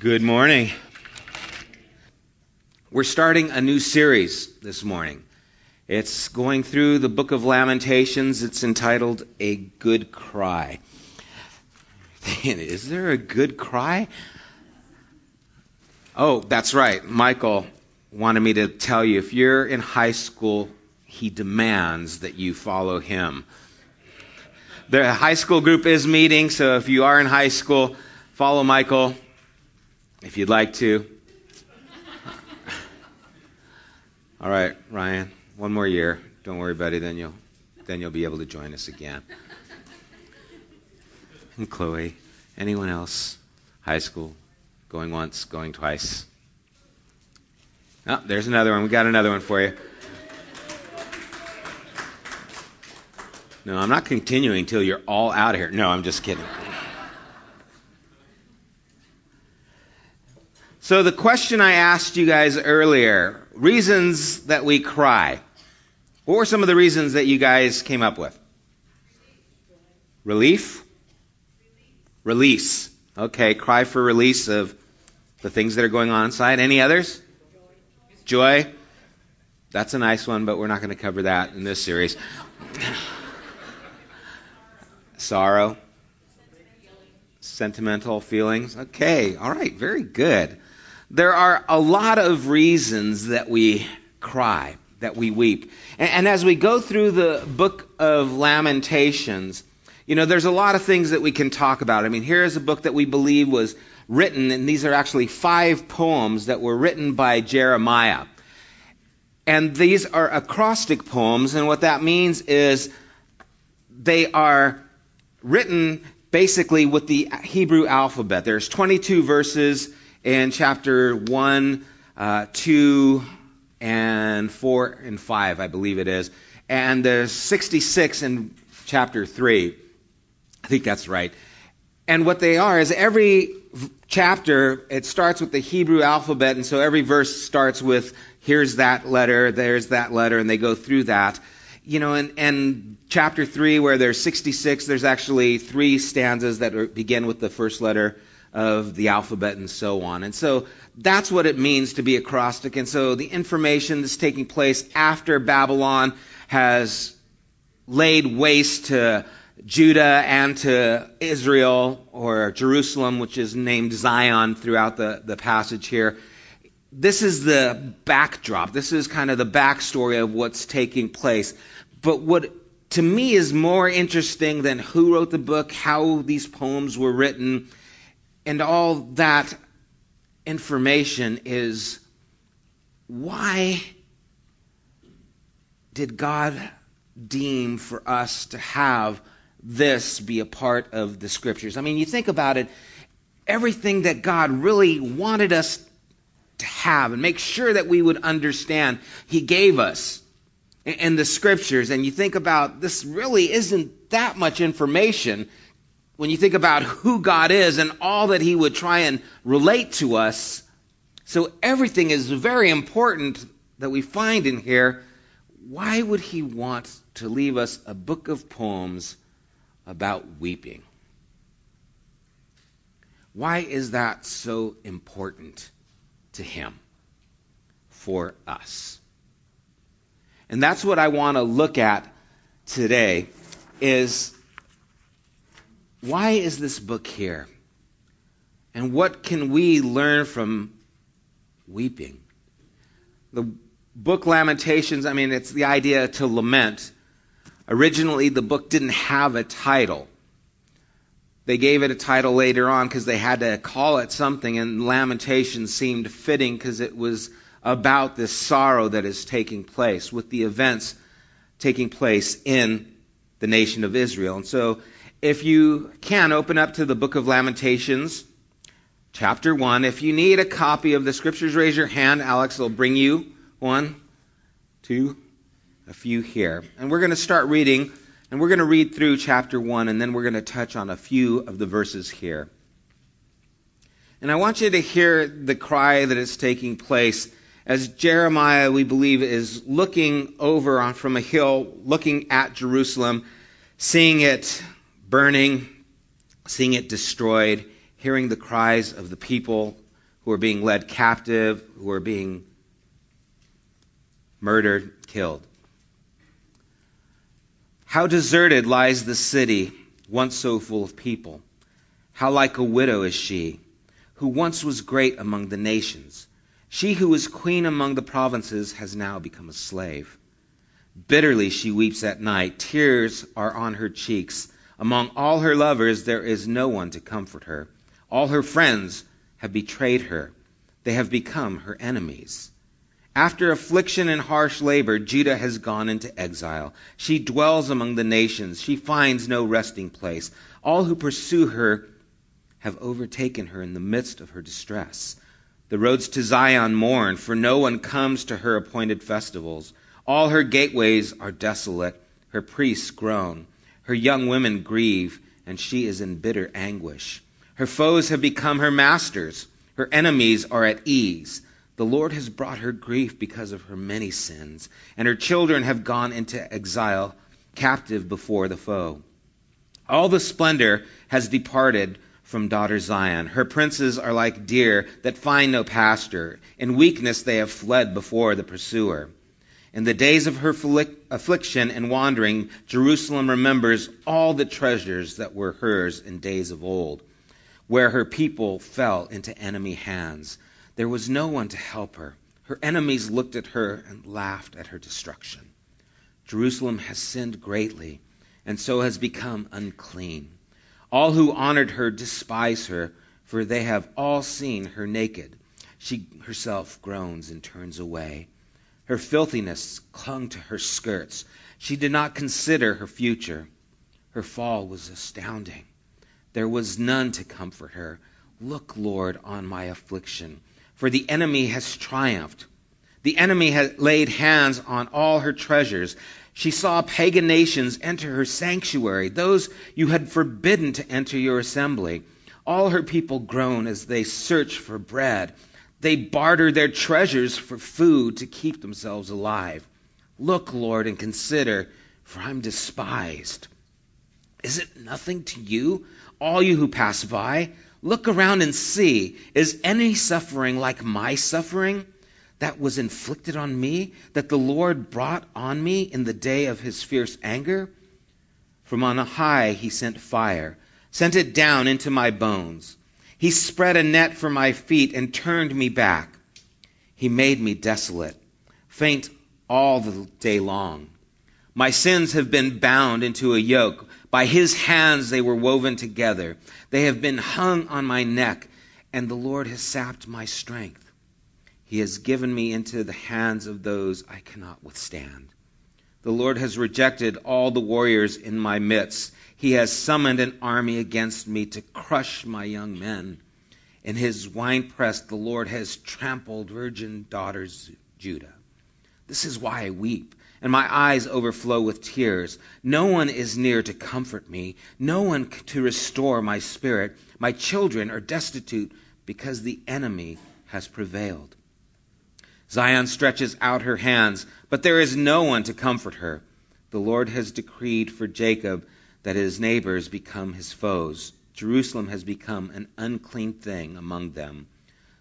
Good morning. We're starting a new series this morning. It's going through the book of Lamentations. It's entitled A Good Cry. Is there a good cry? Oh, that's right. Michael wanted me to tell you if you're in high school, he demands that you follow him. The high school group is meeting, so if you are in high school, follow Michael if you'd like to. All right, Ryan, one more year. Don't worry, buddy. Then you'll then you'll be able to join us again. And Chloe, anyone else? High school, going once, going twice. Oh, there's another one. We got another one for you. No, I'm not continuing until you're all out of here. No, I'm just kidding. So, the question I asked you guys earlier reasons that we cry. What were some of the reasons that you guys came up with? Relief? Release. Okay, cry for release of the things that are going on inside. Any others? Joy? That's a nice one, but we're not going to cover that in this series. Sorrow? Sentimental feelings? Okay, all right, very good. There are a lot of reasons that we cry, that we weep. And, and, as we go through the book of Lamentations, you know, there's a lot of things that we can talk about. I mean, here is a book that we believe was written, and these are actually five poems that were written by Jeremiah. And these are acrostic poems, and what that means is they are written basically with the Hebrew alphabet. There's 22 verses in chapter 1, uh, 2, and 4 and 5, I believe it is. And there's 66 in chapter 3. I think that's right. And what they are is every chapter, it starts with the Hebrew alphabet, and so every verse starts with here's that letter, there's that letter, and they go through that. You know, and, and chapter 3, where there's 66, there's actually three stanzas that begin with the first letter of the alphabet and so on. And so that's what it means to be acrostic. And so the information that's taking place after Babylon has laid waste to Judah and to Israel or Jerusalem, which is named Zion throughout the, the passage here. This is the backdrop. This is kind of the backstory of what's taking place. But what to me is more interesting than who wrote the book, how these poems were written, and all that information is why did God deem for us to have this be a part of the scriptures? I mean, you think about it, everything that God really wanted us to have and make sure that we would understand, He gave us in the scriptures. And you think about this really isn't that much information when you think about who God is and all that He would try and relate to us. So everything is very important that we find in here. Why would He want to leave us a book of poems about weeping? Why is that so important to Him for us? And that's what I want to look at today is why is this book here? And what can we learn from weeping? The book Lamentations, I mean, it's the idea to lament. Originally, the book didn't have a title. They gave it a title later on because they had to call it something, and Lamentations seemed fitting because it was about this sorrow that is taking place with the events taking place in the nation of Israel. And so if you can, open up to the book of Lamentations, chapter 1. If you need a copy of the scriptures, raise your hand. Alex will bring you one, two, a few here. And we're going to start reading, and we're going to read through chapter 1, and then we're going to touch on a few of the verses here. And I want you to hear the cry that is taking place as Jeremiah, we believe, is looking over from a hill, looking at Jerusalem, seeing it burning, seeing it destroyed, hearing the cries of the people who are being led captive, who are being murdered, killed. How deserted lies the city, once so full of people. How like a widow is she, who once was great among the nations. She who was queen among the provinces has now become a slave. Bitterly she weeps at night. Tears are on her cheeks. Among all her lovers, there is no one to comfort her. All her friends have betrayed her. They have become her enemies. After affliction and harsh labor, Judah has gone into exile. She dwells among the nations. She finds no resting place. All who pursue her have overtaken her in the midst of her distress. The roads to Zion mourn, for no one comes to her appointed festivals. All her gateways are desolate. Her priests groan. Her young women grieve, and she is in bitter anguish. Her foes have become her masters. Her enemies are at ease. The Lord has brought her grief because of her many sins, and her children have gone into exile, captive before the foe. All the splendor has departed from daughter Zion. Her princes are like deer that find no pasture. In weakness they have fled before the pursuer. In the days of her affliction and wandering, Jerusalem remembers all the treasures that were hers in days of old, where her people fell into enemy hands. There was no one to help her. Her enemies looked at her and laughed at her destruction. Jerusalem has sinned greatly, and so has become unclean. All who honored her despise her, for they have all seen her naked. She herself groans and turns away. Her filthiness clung to her skirts. She did not consider her future. Her fall was astounding. There was none to comfort her. Look, Lord, on my affliction for the enemy has triumphed. The enemy has laid hands on all her treasures. She saw pagan nations enter her sanctuary, those you had forbidden to enter your assembly. All her people groan as they search for bread. They barter their treasures for food to keep themselves alive. Look, Lord, and consider, for I'm despised. Is it nothing to you, all you who pass by? Look around and see is any suffering like my suffering that was inflicted on me, that the Lord brought on me in the day of his fierce anger? From on high he sent fire, sent it down into my bones. He spread a net for my feet and turned me back. He made me desolate, faint all the day long. My sins have been bound into a yoke. By his hands they were woven together. They have been hung on my neck, and the Lord has sapped my strength. He has given me into the hands of those I cannot withstand. The Lord has rejected all the warriors in my midst. He has summoned an army against me to crush my young men. In his winepress, the Lord has trampled virgin daughters Judah. This is why I weep and my eyes overflow with tears. No one is near to comfort me, no one to restore my spirit. My children are destitute because the enemy has prevailed. Zion stretches out her hands, but there is no one to comfort her. The Lord has decreed for Jacob that his neighbors become his foes. Jerusalem has become an unclean thing among them.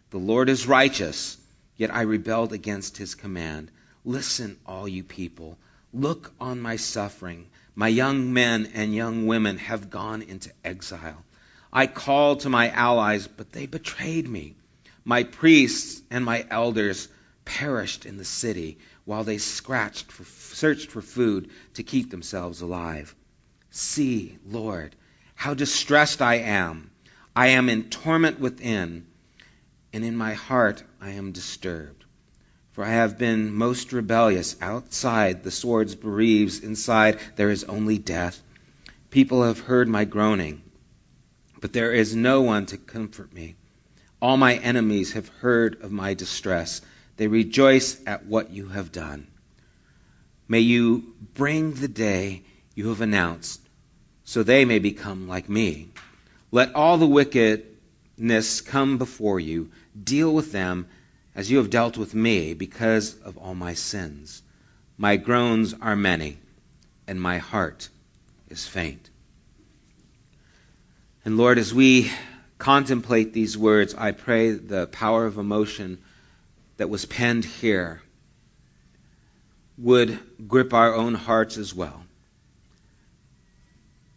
The Lord is righteous, yet I rebelled against his command. Listen, all you people. Look on my suffering. My young men and young women have gone into exile. I called to my allies, but they betrayed me. My priests and my elders perished in the city while they scratched for, searched for food to keep themselves alive. See, Lord, how distressed I am. I am in torment within, and in my heart I am disturbed. For I have been most rebellious. Outside the sword bereaves, inside there is only death. People have heard my groaning, but there is no one to comfort me. All my enemies have heard of my distress. They rejoice at what you have done. May you bring the day you have announced, so they may become like me. Let all the wickedness come before you. Deal with them as you have dealt with me because of all my sins. My groans are many, and my heart is faint. And Lord, as we contemplate these words, I pray the power of emotion that was penned here would grip our own hearts as well.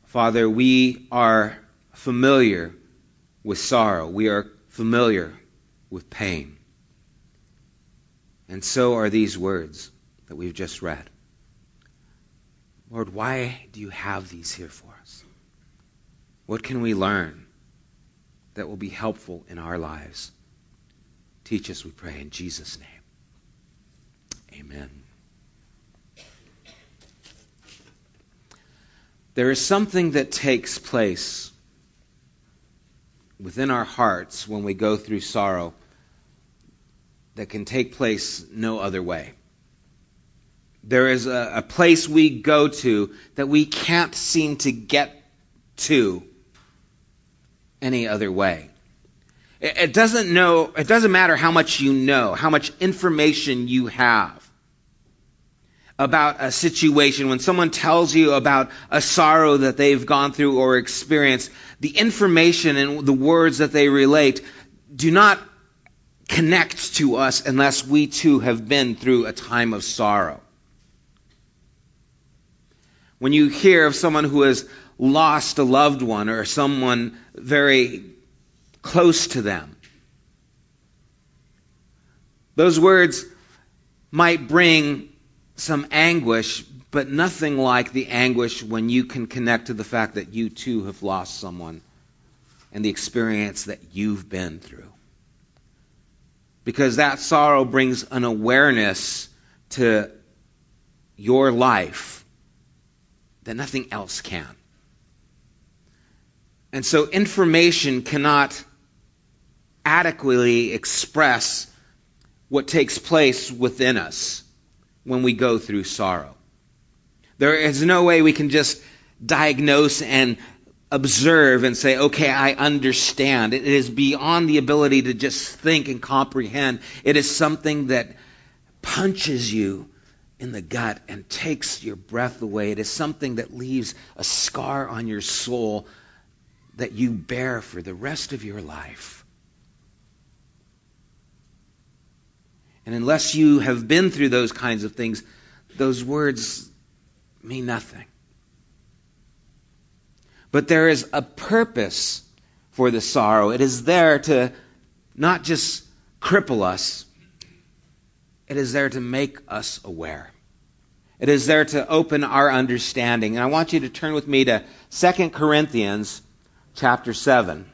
Father, we are familiar with sorrow. We are familiar with pain. And so are these words that we've just read. Lord, why do you have these here for us? What can we learn that will be helpful in our lives? Teach us, we pray, in Jesus' name. Amen. There is something that takes place within our hearts when we go through sorrow that can take place no other way. There is a, a, place we go to that we can't seem to get to any other way. It, doesn't know, it doesn't matter how much you know, how much information you have about a situation, when someone tells you about a sorrow that they've gone through or experienced, the information and the words that they relate do not connect to us unless we too have been through a time of sorrow. When you hear of someone who has lost a loved one or someone very close to them, those words might bring some anguish, but nothing like the anguish when you can connect to the fact that you too have lost someone and the experience that you've been through. Because that sorrow brings an awareness to your life that nothing else can. And so information cannot adequately express what takes place within us when we go through sorrow. There is no way we can just diagnose and observe and say, okay, I understand. It is beyond the ability to just think and comprehend. It is something that punches you in the gut and takes your breath away. It is something that leaves a scar on your soul that you bear for the rest of your life. And unless you have been through those kinds of things, those words mean nothing. But there is a purpose for the sorrow. It is there to not just cripple us, it is there to make us aware. It is there to open our understanding. And I want you to turn with me to 2 Corinthians chapter 7.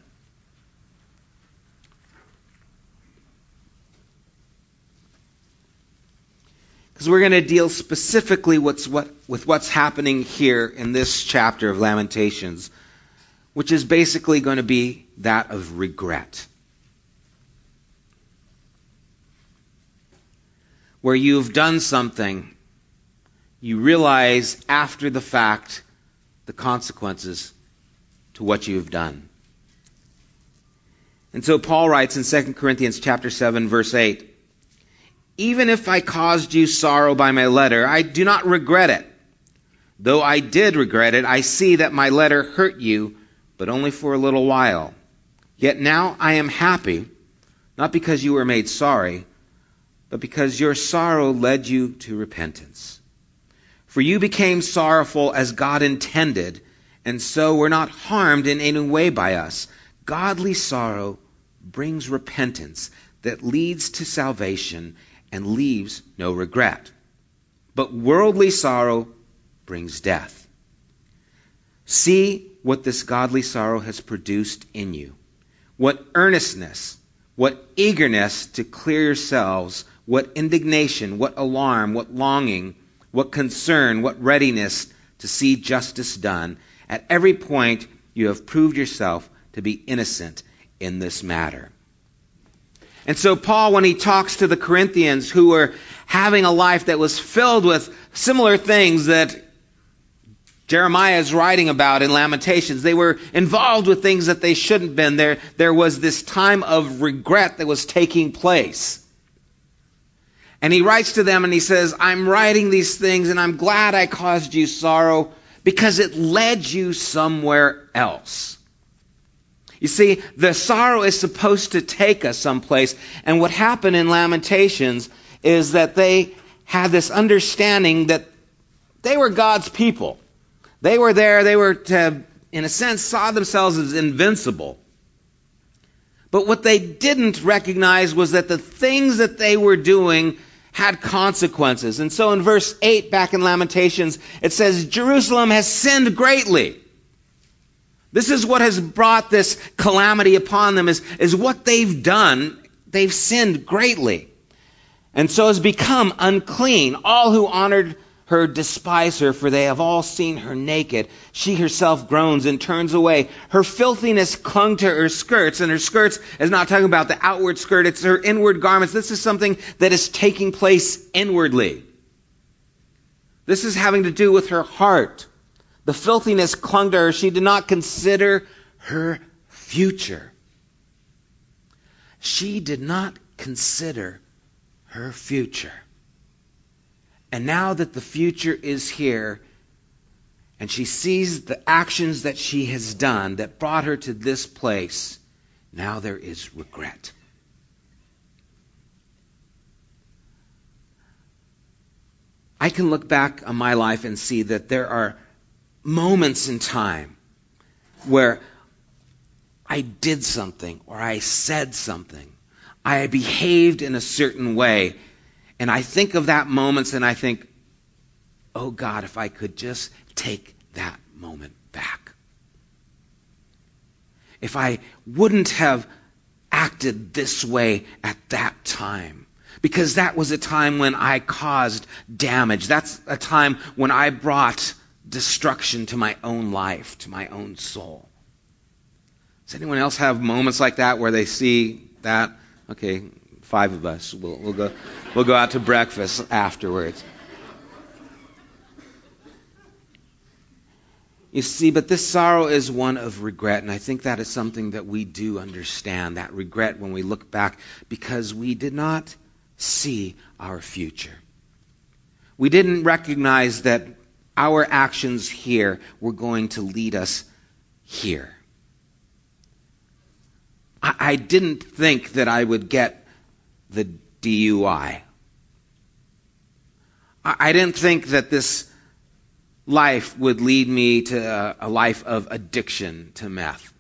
Because we're going to deal specifically what's, what, with what's happening here in this chapter of Lamentations, which is basically going to be that of regret. Where you've done something, you realize after the fact the consequences to what you've done. And so Paul writes in 2 Corinthians chapter 7 verse 8, even if I caused you sorrow by my letter, I do not regret it. Though I did regret it, I see that my letter hurt you, but only for a little while. Yet now I am happy, not because you were made sorry, but because your sorrow led you to repentance. For you became sorrowful as God intended, and so were not harmed in any way by us. Godly sorrow brings repentance that leads to salvation and leaves no regret. But worldly sorrow brings death. See what this godly sorrow has produced in you. What earnestness, what eagerness to clear yourselves, what indignation, what alarm, what longing, what concern, what readiness to see justice done. At every point, you have proved yourself to be innocent in this matter. And so, Paul, when he talks to the Corinthians who were having a life that was filled with similar things that Jeremiah is writing about in Lamentations, they were involved with things that they shouldn't have been. There, there was this time of regret that was taking place. And he writes to them and he says, I'm writing these things and I'm glad I caused you sorrow because it led you somewhere else. You see, the sorrow is supposed to take us someplace. And what happened in Lamentations is that they had this understanding that they were God's people. They were there, they were to, in a sense, saw themselves as invincible. But what they didn't recognize was that the things that they were doing had consequences. And so in verse 8 back in Lamentations, it says, Jerusalem has sinned greatly. This is what has brought this calamity upon them is, is what they've done. They've sinned greatly. And so has become unclean. All who honored her despise her, for they have all seen her naked. She herself groans and turns away. Her filthiness clung to her skirts, and her skirts is not talking about the outward skirt, it's her inward garments. This is something that is taking place inwardly. This is having to do with her heart. The filthiness clung to her. She did not consider her future. She did not consider her future. And now that the future is here, and she sees the actions that she has done that brought her to this place, now there is regret. I can look back on my life and see that there are moments in time where I did something or I said something. I behaved in a certain way and I think of that moments and I think, oh God, if I could just take that moment back. If I wouldn't have acted this way at that time. Because that was a time when I caused damage. That's a time when I brought destruction to my own life, to my own soul. Does anyone else have moments like that where they see that? Okay, five of us. We'll, we'll, go, we'll go out to breakfast afterwards. You see, but this sorrow is one of regret, and I think that is something that we do understand that regret when we look back because we did not see our future. We didn't recognize that our actions here were going to lead us here. I, I didn't think that I would get the DUI. I didn't think that this life would lead me to a life of addiction to meth.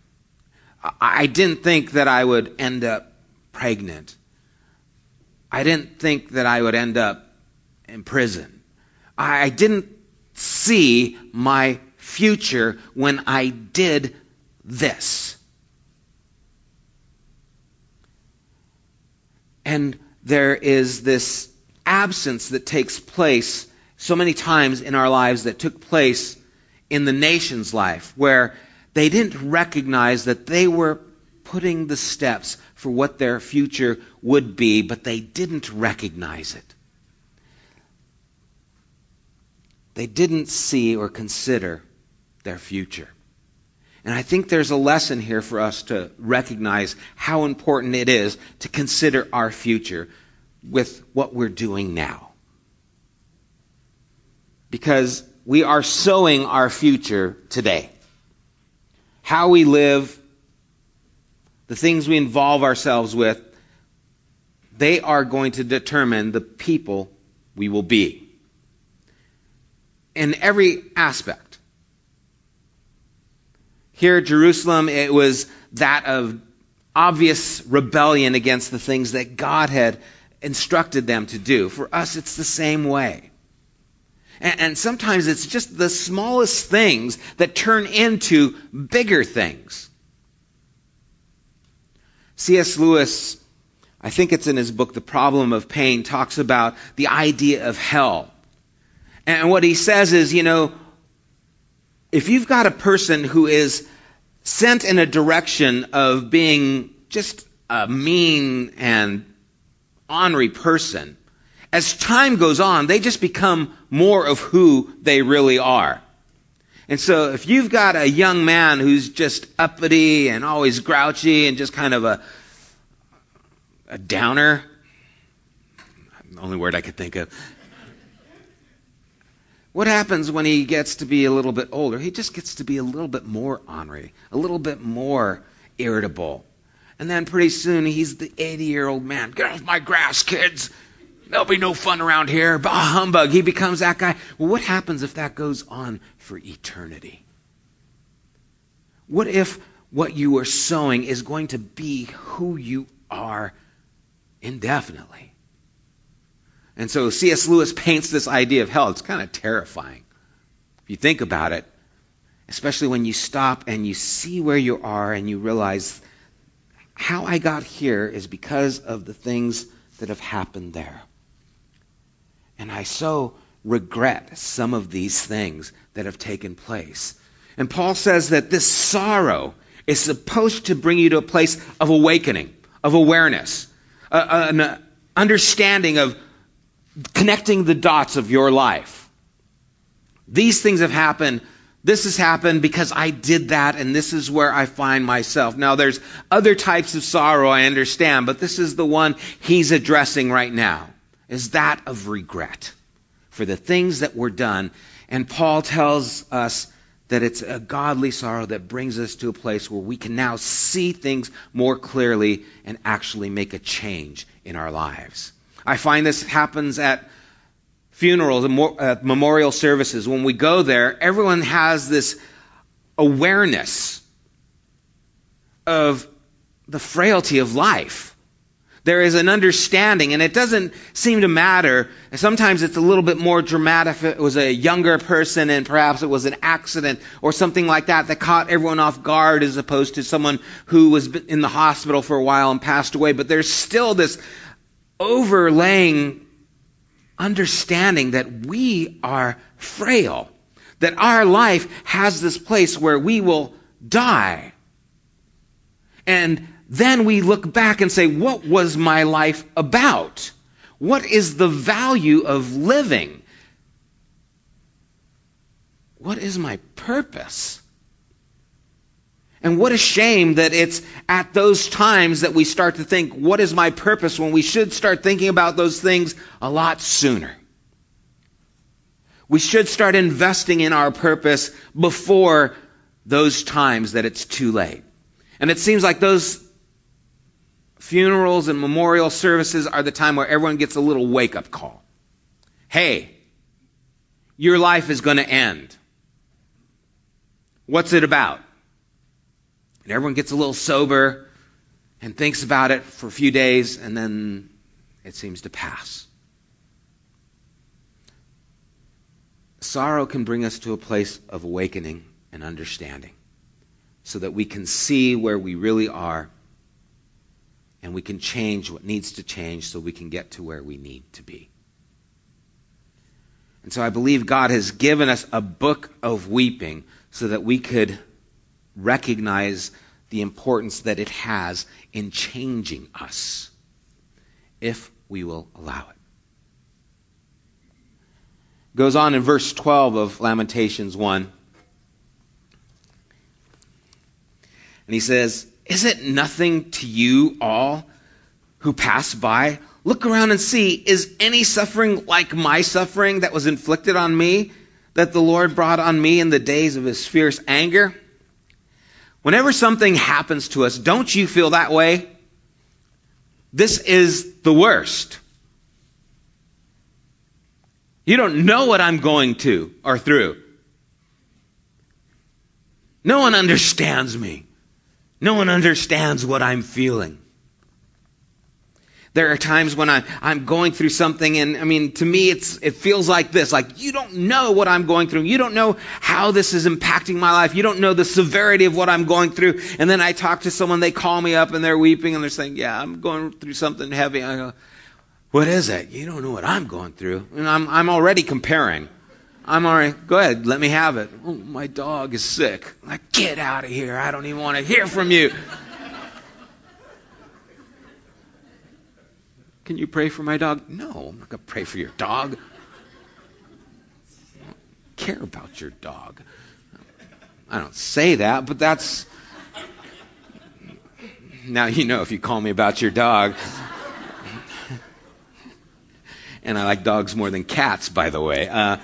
I didn't think that I would end up pregnant. I didn't think that I would end up in prison. I didn't see my future when I did this. And there is this absence that takes place so many times in our lives that took place in the nation's life, where they didn't recognize that they were putting the steps for what their future would be, but they didn't recognize it. They didn't see or consider their future. And I think there's a lesson here for us to recognize how important it is to consider our future with what we're doing now. Because we are sowing our future today. How we live, the things we involve ourselves with, they are going to determine the people we will be. In every aspect. Here at Jerusalem, it was that of obvious rebellion against the things that God had instructed them to do. For us, it's the same way. And, and sometimes it's just the smallest things that turn into bigger things. C.S. Lewis, I think it's in his book, The Problem of Pain, talks about the idea of hell. And what he says is, you know, if you've got a person who is sent in a direction of being just a mean and ornery person, as time goes on, they just become more of who they really are. And so if you've got a young man who's just uppity and always grouchy and just kind of a, a downer, the only word I could think of, what happens when he gets to be a little bit older? He just gets to be a little bit more ornery, a little bit more irritable. And then pretty soon he's the 80 year old man. Get off my grass, kids. There'll be no fun around here. Bah humbug. He becomes that guy. Well, what happens if that goes on for eternity? What if what you are sowing is going to be who you are indefinitely? And so C.S. Lewis paints this idea of hell. It's kind of terrifying. If you think about it, especially when you stop and you see where you are and you realize how I got here is because of the things that have happened there. And I so regret some of these things that have taken place. And Paul says that this sorrow is supposed to bring you to a place of awakening, of awareness, an understanding of connecting the dots of your life. These things have happened. This has happened because I did that, and this is where I find myself. Now, there's other types of sorrow I understand, but this is the one he's addressing right now, is that of regret for the things that were done. And Paul tells us that it's a godly sorrow that brings us to a place where we can now see things more clearly and actually make a change in our lives. I find this happens at funerals and memorial services. When we go there, everyone has this awareness of the frailty of life. There is an understanding, and it doesn't seem to matter. Sometimes it's a little bit more dramatic if it was a younger person and perhaps it was an accident or something like that that caught everyone off guard as opposed to someone who was in the hospital for a while and passed away. But there's still this overlaying understanding that we are frail, that our life has this place where we will die. And then we look back and say, what was my life about? What is the value of living? What is my purpose? And what a shame that it's at those times that we start to think, what is my purpose, when we should start thinking about those things a lot sooner. We should start investing in our purpose before those times that it's too late. And it seems like those funerals and memorial services are the time where everyone gets a little wake up call. Hey, your life is going to end. What's it about? And everyone gets a little sober and thinks about it for a few days, and then it seems to pass. Sorrow can bring us to a place of awakening and understanding so that we can see where we really are and we can change what needs to change so we can get to where we need to be. And so I believe God has given us a book of weeping so that we could recognize the importance that it has in changing us if we will allow it. Goes on in verse 12 of Lamentations 1. And he says, Is it nothing to you all who pass by? Look around and see, is any suffering like my suffering that was inflicted on me, that the Lord brought on me in the days of his fierce anger? Whenever something happens to us, don't you feel that way? This is the worst. You don't know what I'm going to or through. No one understands me. No one understands what I'm feeling. There are times when I, I'm going through something, and I mean, to me, it's, it feels like this. Like, you don't know what I'm going through. You don't know how this is impacting my life. You don't know the severity of what I'm going through. And then I talk to someone, they call me up, and they're weeping, and they're saying, Yeah, I'm going through something heavy. I go, What is it? You don't know what I'm going through. And I'm, I'm already comparing. I'm already, go ahead, let me have it. Oh, my dog is sick. Like, get out of here. I don't even want to hear from you. Can you pray for my dog? No, I'm not going to pray for your dog. I don't care about your dog. I don't say that, but that's. Now you know if you call me about your dog. and I like dogs more than cats, by the way. Uh,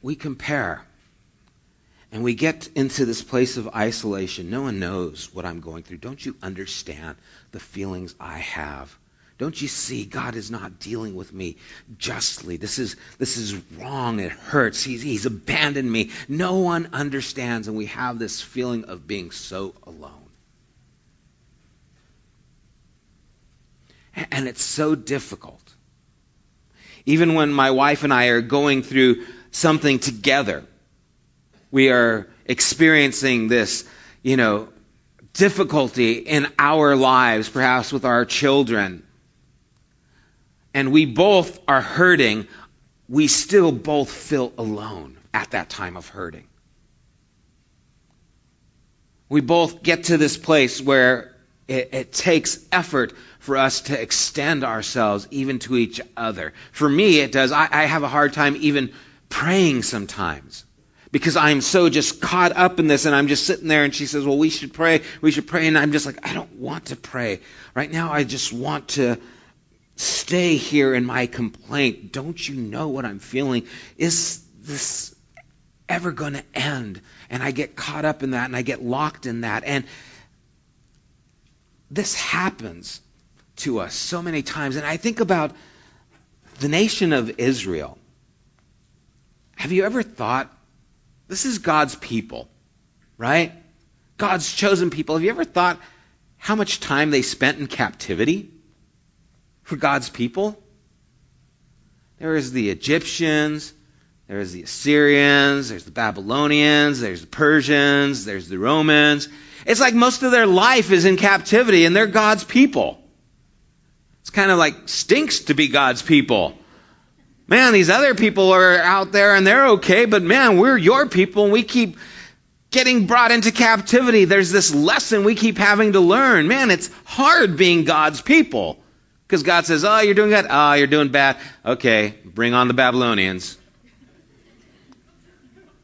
we compare. And we get into this place of isolation. No one knows what I'm going through. Don't you understand the feelings I have? Don't you see God is not dealing with me justly? This is, this is wrong. It hurts. He's, he's abandoned me. No one understands, and we have this feeling of being so alone. And it's so difficult. Even when my wife and I are going through something together, we are experiencing this, you know, difficulty in our lives, perhaps with our children, and we both are hurting, we still both feel alone at that time of hurting. We both get to this place where it, it, takes effort for us to extend ourselves even to each other. For me, it does. I, I have a hard time even praying sometimes because I'm so just caught up in this and I'm just sitting there and she says, well, we should pray. We should pray. And I'm just like, I don't want to pray. Right now, I just want to stay here in my complaint. Don't you know what I'm feeling? Is this ever going to end? And I get caught up in that and I get locked in that. And this happens to us so many times. And I think about the nation of Israel. Have you ever thought, this is God's people, right? God's chosen people. Have you ever thought how much time they spent in captivity? for God's people. There is the Egyptians, there's the Assyrians, there's the Babylonians, there's the Persians, there's the Romans. It's like most of their life is in captivity and they're God's people. It's kind of like stinks to be God's people. Man, these other people are out there and they're okay, but man, we're your people and we keep getting brought into captivity. There's this lesson we keep having to learn. Man, it's hard being God's people. Because God says, oh, you're doing good. Oh, you're doing bad. Okay, bring on the Babylonians.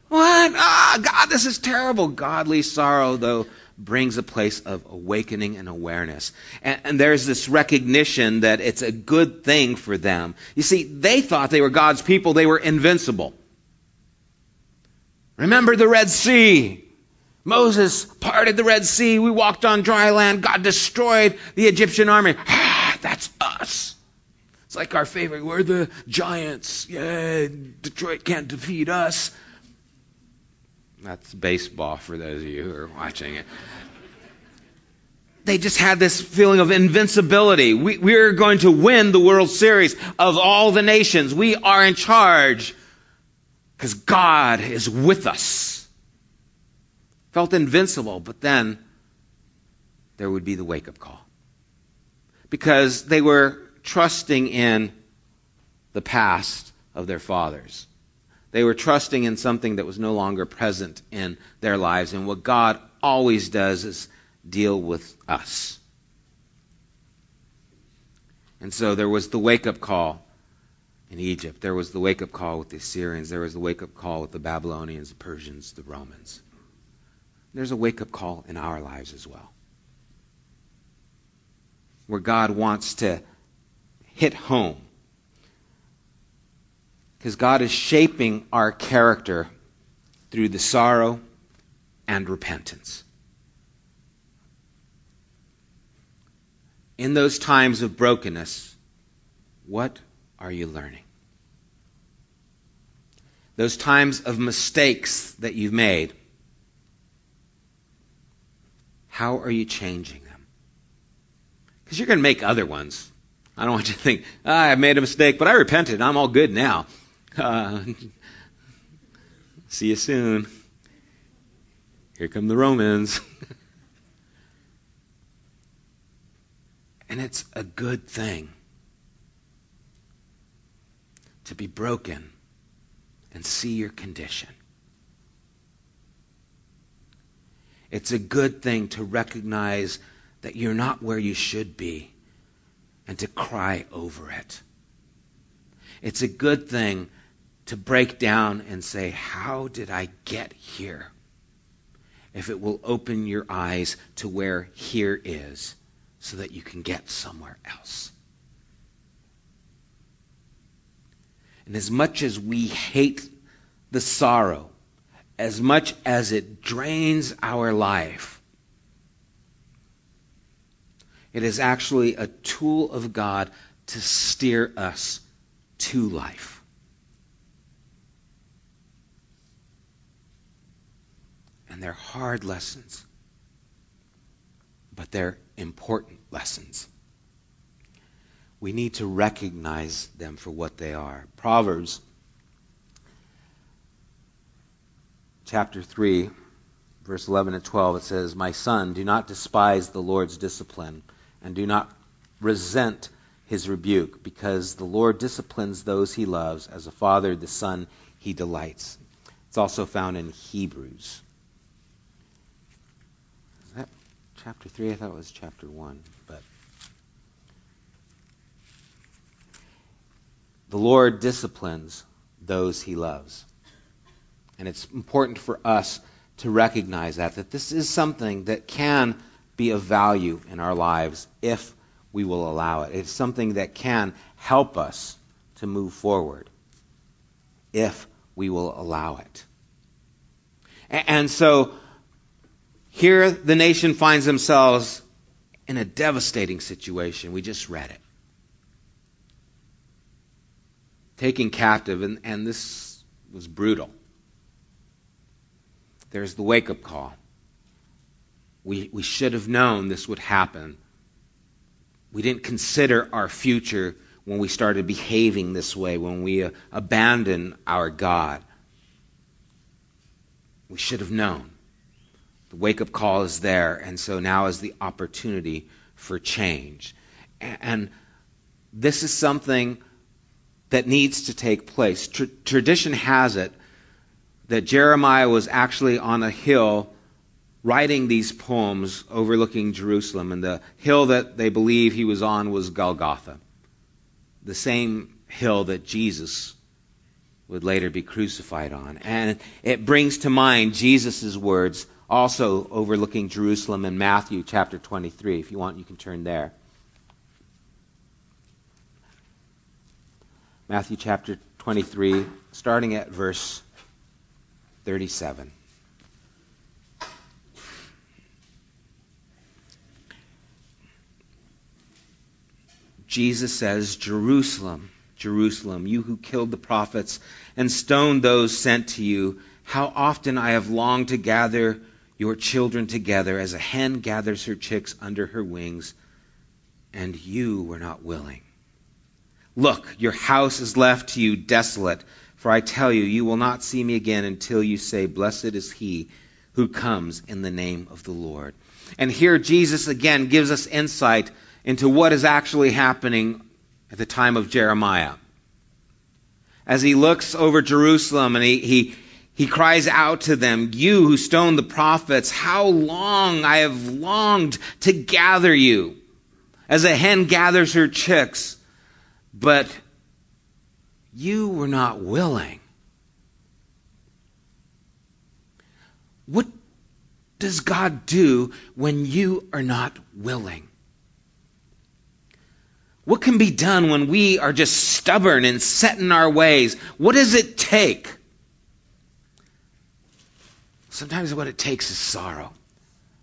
What? Ah, God, this is terrible. Godly sorrow, though, brings a place of awakening and awareness. And, and, there's this recognition that it's a good thing for them. You see, they thought they were God's people, they were invincible. Remember the Red Sea. Moses parted the Red Sea. We walked on dry land. God destroyed the Egyptian army. Ah, that's us. It's like our favorite. We're the giants. Yeah, Detroit can't defeat us. That's baseball for those of you who are watching it. They just had this feeling of invincibility. We, we're going to win the World Series of all the nations. We are in charge because God is with us. Felt invincible, but then there would be the wake up call because they were trusting in the past of their fathers. They were trusting in something that was no longer present in their lives. And what God always does is deal with us. And so there was the wake up call in Egypt. There was the wake up call with the Assyrians. There was the wake up call with the Babylonians, the Persians, the Romans. There's a wake up call in our lives as well where God wants to hit home. Because God is shaping our character through the sorrow and repentance. In those times of brokenness, what are you learning? Those times of mistakes that you've made, how are you changing? Them? Because you're going to make other ones. I don't want you to think, ah, I made a mistake, but I repented. I'm all good now. Uh, see you soon. Here come the Romans. and it's a good thing to be broken and see your condition. It's a good thing to recognize that you're not where you should be and to cry over it. It's a good thing to break down and say, How did I get here? If it will open your eyes to where here is so that you can get somewhere else. And as much as we hate the sorrow as much as it drains our life, it is actually a tool of God to steer us to life. And they're hard lessons, but they're important lessons. We need to recognize them for what they are. Proverbs chapter 3, verse 11 and 12, it says, My son, do not despise the Lord's discipline, and do not resent his rebuke, because the Lord disciplines those he loves. As a father, the son he delights. It's also found in Hebrews. Is that chapter 3? I thought it was chapter 1, but. The Lord disciplines those he loves. And it's important for us to recognize that, that this is something that can be of value in our lives if we will allow it. It's something that can help us to move forward if we will allow it. And so here the nation finds themselves in a devastating situation. We just read it. Taken captive, and, and this was brutal. There's the wake up call. We, we should have known this would happen. We didn't consider our future when we started behaving this way, when we uh, abandoned our God. We should have known. The wake up call is there, and so now is the opportunity for change. And this is something that needs to take place. Tr- tradition has it that Jeremiah was actually on a hill writing these poems overlooking Jerusalem, and the hill that they believe he was on was Golgotha, the same hill that Jesus would later be crucified on. And it brings to mind Jesus' words also overlooking Jerusalem in Matthew chapter 23. If you want, you can turn there. Matthew chapter 23, starting at verse 37. Jesus says, Jerusalem, Jerusalem, you who killed the prophets and stoned those sent to you, how often I have longed to gather your children together as a hen gathers her chicks under her wings, and you were not willing. Look, your house is left to you desolate. For I tell you, you will not see me again until you say, Blessed is he who comes in the name of the Lord. And here Jesus again gives us insight into what is actually happening at the time of Jeremiah. As he looks over Jerusalem and he, he, he cries out to them, You who stoned the prophets, how long I have longed to gather you, as a hen gathers her chicks, but you were not willing. What does God do when you are not willing? What can be done when we are just stubborn and set in our ways? What does it take? Sometimes what it takes is sorrow.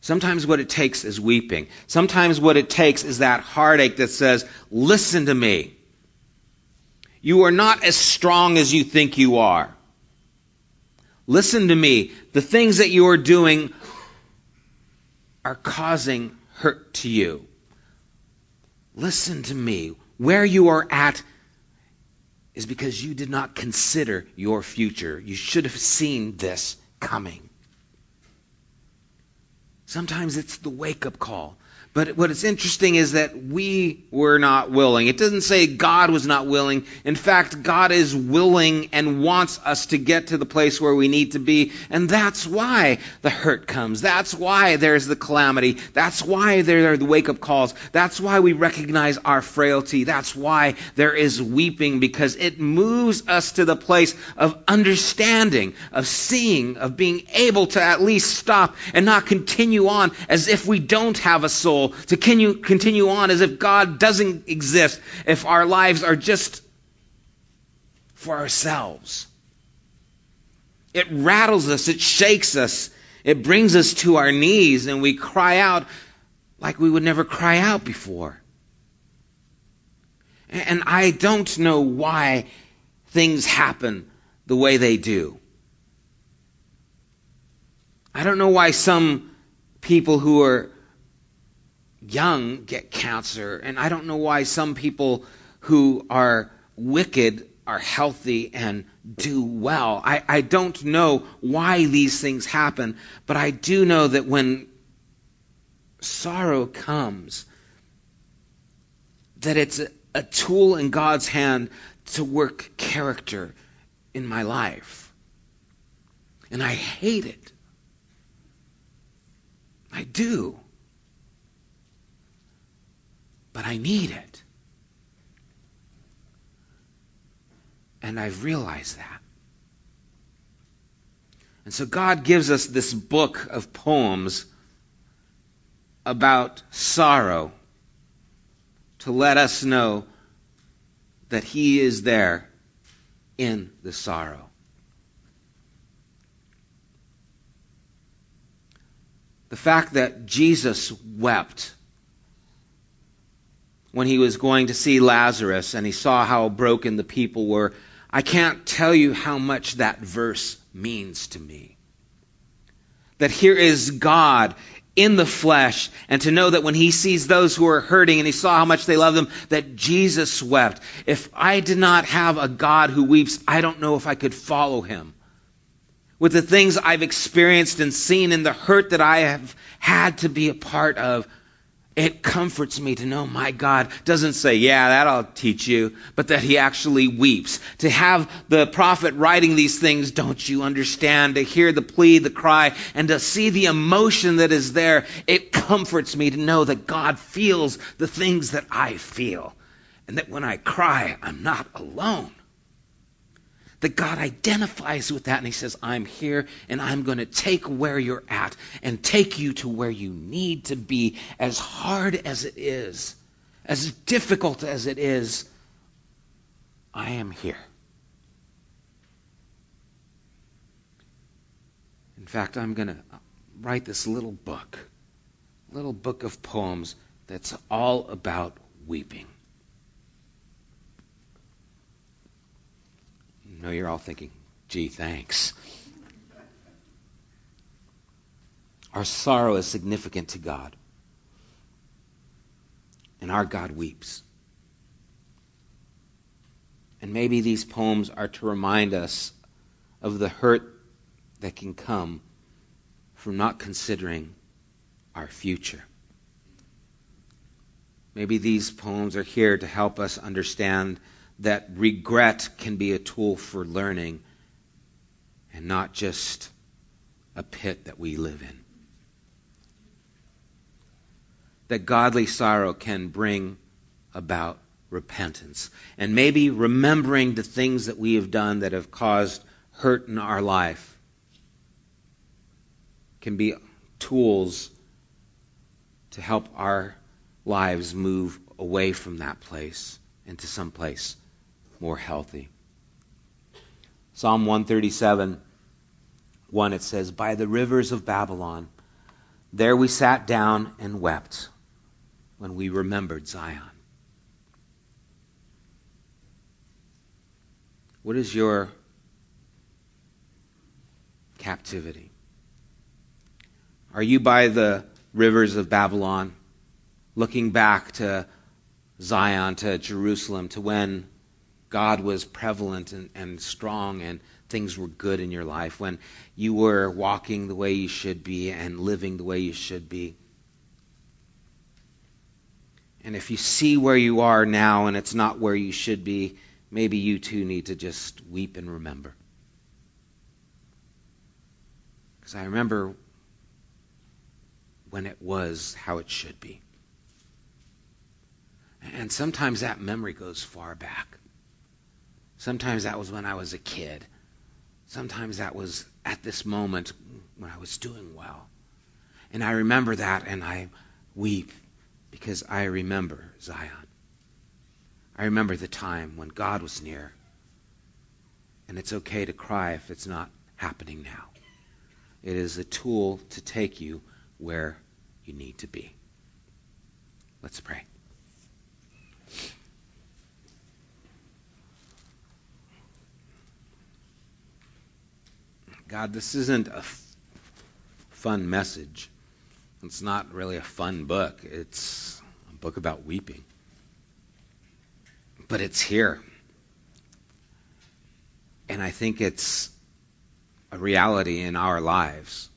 Sometimes what it takes is weeping. Sometimes what it takes is that heartache that says, Listen to me. You are not as strong as you think you are. Listen to me. The things that you are doing are causing hurt to you. Listen to me. Where you are at is because you did not consider your future. You should have seen this coming. Sometimes it's the wake up call. But what is interesting is that we were not willing. It doesn't say God was not willing. In fact, God is willing and wants us to get to the place where we need to be. And that's why the hurt comes. That's why there's the calamity. That's why there are the wake up calls. That's why we recognize our frailty. That's why there is weeping because it moves us to the place of understanding, of seeing, of being able to at least stop and not continue on as if we don't have a soul soul, to continue, continue on as if God doesn't exist, if our lives are just for ourselves. It rattles us, it shakes us, it brings us to our knees, and we cry out like we would never cry out before. And I don't know why things happen the way they do. I don't know why some people who are young get cancer, and I don't know why some people who are wicked are healthy and do well. I, I don't know why these things happen, but I do know that when sorrow comes, that it's a, a tool in God's hand to work character in my life. And I hate it. I do. But I need it. And I've realized that. And so God gives us this book of poems about sorrow to let us know that He is there in the sorrow. The fact that Jesus wept when he was going to see Lazarus and he saw how broken the people were, I can't tell you how much that verse means to me. That here is God in the flesh, and to know that when he sees those who are hurting and he saw how much they love them, that Jesus wept. If I did not have a God who weeps, I don't know if I could follow him. With the things I've experienced and seen and the hurt that I have had to be a part of, it comforts me to know my God doesn't say, yeah, that I'll teach you, but that he actually weeps. To have the prophet writing these things, don't you understand? To hear the plea, the cry, and to see the emotion that is there, it comforts me to know that God feels the things that I feel. And that when I cry, I'm not alone that God identifies with that and He says, I'm here and I'm going to take where you're at and take you to where you need to be, as hard as it is, as difficult as it is. I am here. In fact, I'm going to write this little book, little book of poems that's all about weeping. Know you're all thinking, gee, thanks. Our sorrow is significant to God. And our God weeps. And maybe these poems are to remind us of the hurt that can come from not considering our future. Maybe these poems are here to help us understand that regret can be a tool for learning and not just a pit that we live in. That godly sorrow can bring about repentance. And maybe remembering the things that we have done that have caused hurt in our life can be tools to help our lives move away from that place into some place more healthy. Psalm 137, 1, it says, By the rivers of Babylon, there we sat down and wept when we remembered Zion. What is your captivity? Are you by the rivers of Babylon, looking back to Zion, to Jerusalem, to when God was prevalent and, and strong and things were good in your life, when you were walking the way you should be and living the way you should be. And if you see where you are now and it's not where you should be, maybe you too need to just weep and remember. Because I remember when it was how it should be. And sometimes that memory goes far back. Sometimes that was when I was a kid. Sometimes that was at this moment when I was doing well. And I remember that and I weep because I remember Zion. I remember the time when God was near. And it's okay to cry if it's not happening now. It is a tool to take you where you need to be. Let's pray. God, this isn't a f- fun message. It's not really a fun book. It's a book about weeping. But it's here. And I think it's a reality in our lives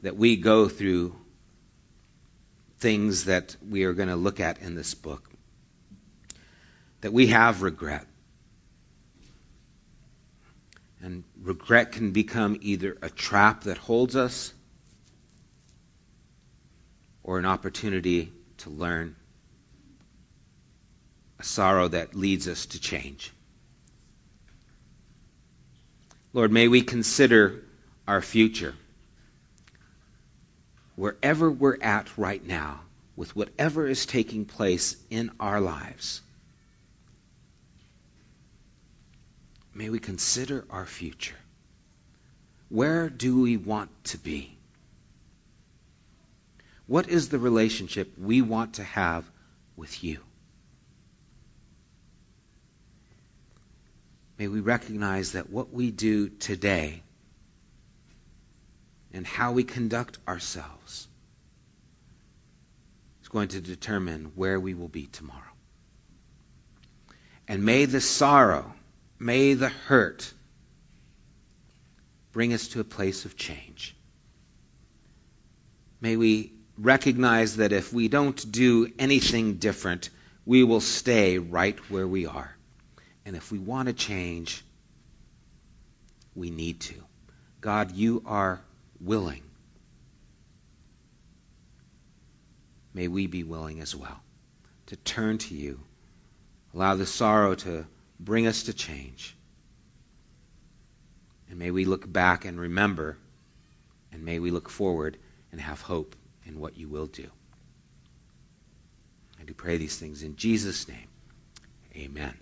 that we go through things that we are going to look at in this book. That we have regret. And regret can become either a trap that holds us or an opportunity to learn, a sorrow that leads us to change. Lord, may we consider our future. Wherever we're at right now, with whatever is taking place in our lives, may we consider our future. Where do we want to be? What is the relationship we want to have with you? May we recognize that what we do today and how we conduct ourselves is going to determine where we will be tomorrow. And may the sorrow May the hurt bring us to a place of change. May we recognize that if we don't do anything different, we will stay right where we are. And if we want to change, we need to. God, you are willing. May we be willing as well to turn to you. Allow the sorrow to bring us to change. And may we look back and remember, and may we look forward and have hope in what you will do. I do pray these things in Jesus' name. Amen.